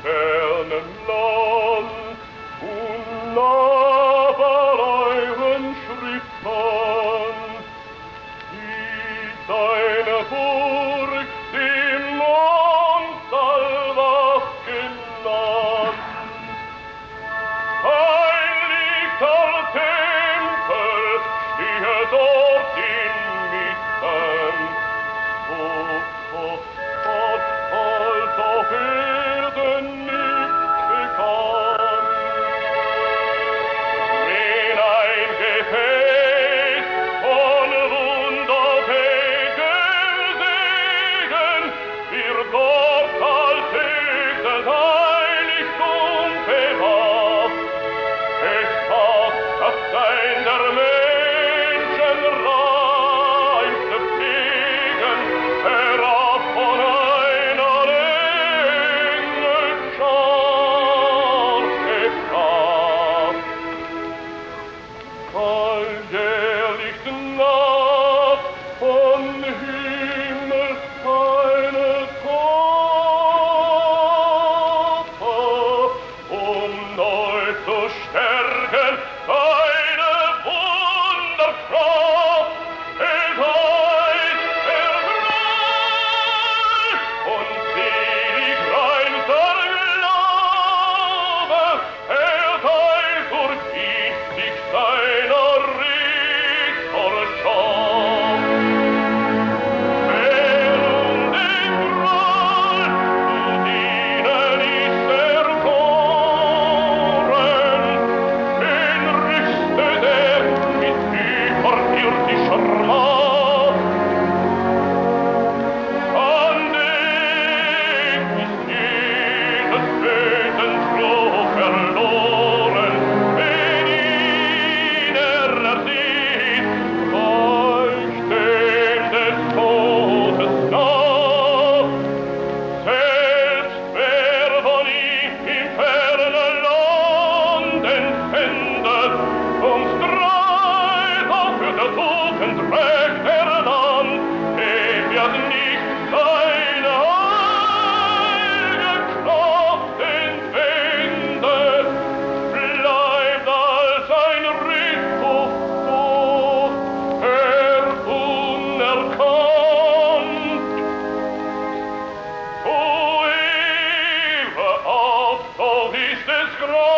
Sternenland unnahbar euren Schritt an, die deine Burg dem Mond Salvas genannt. Heiligter Tempel stehe dort inmitten, wo Gott grow.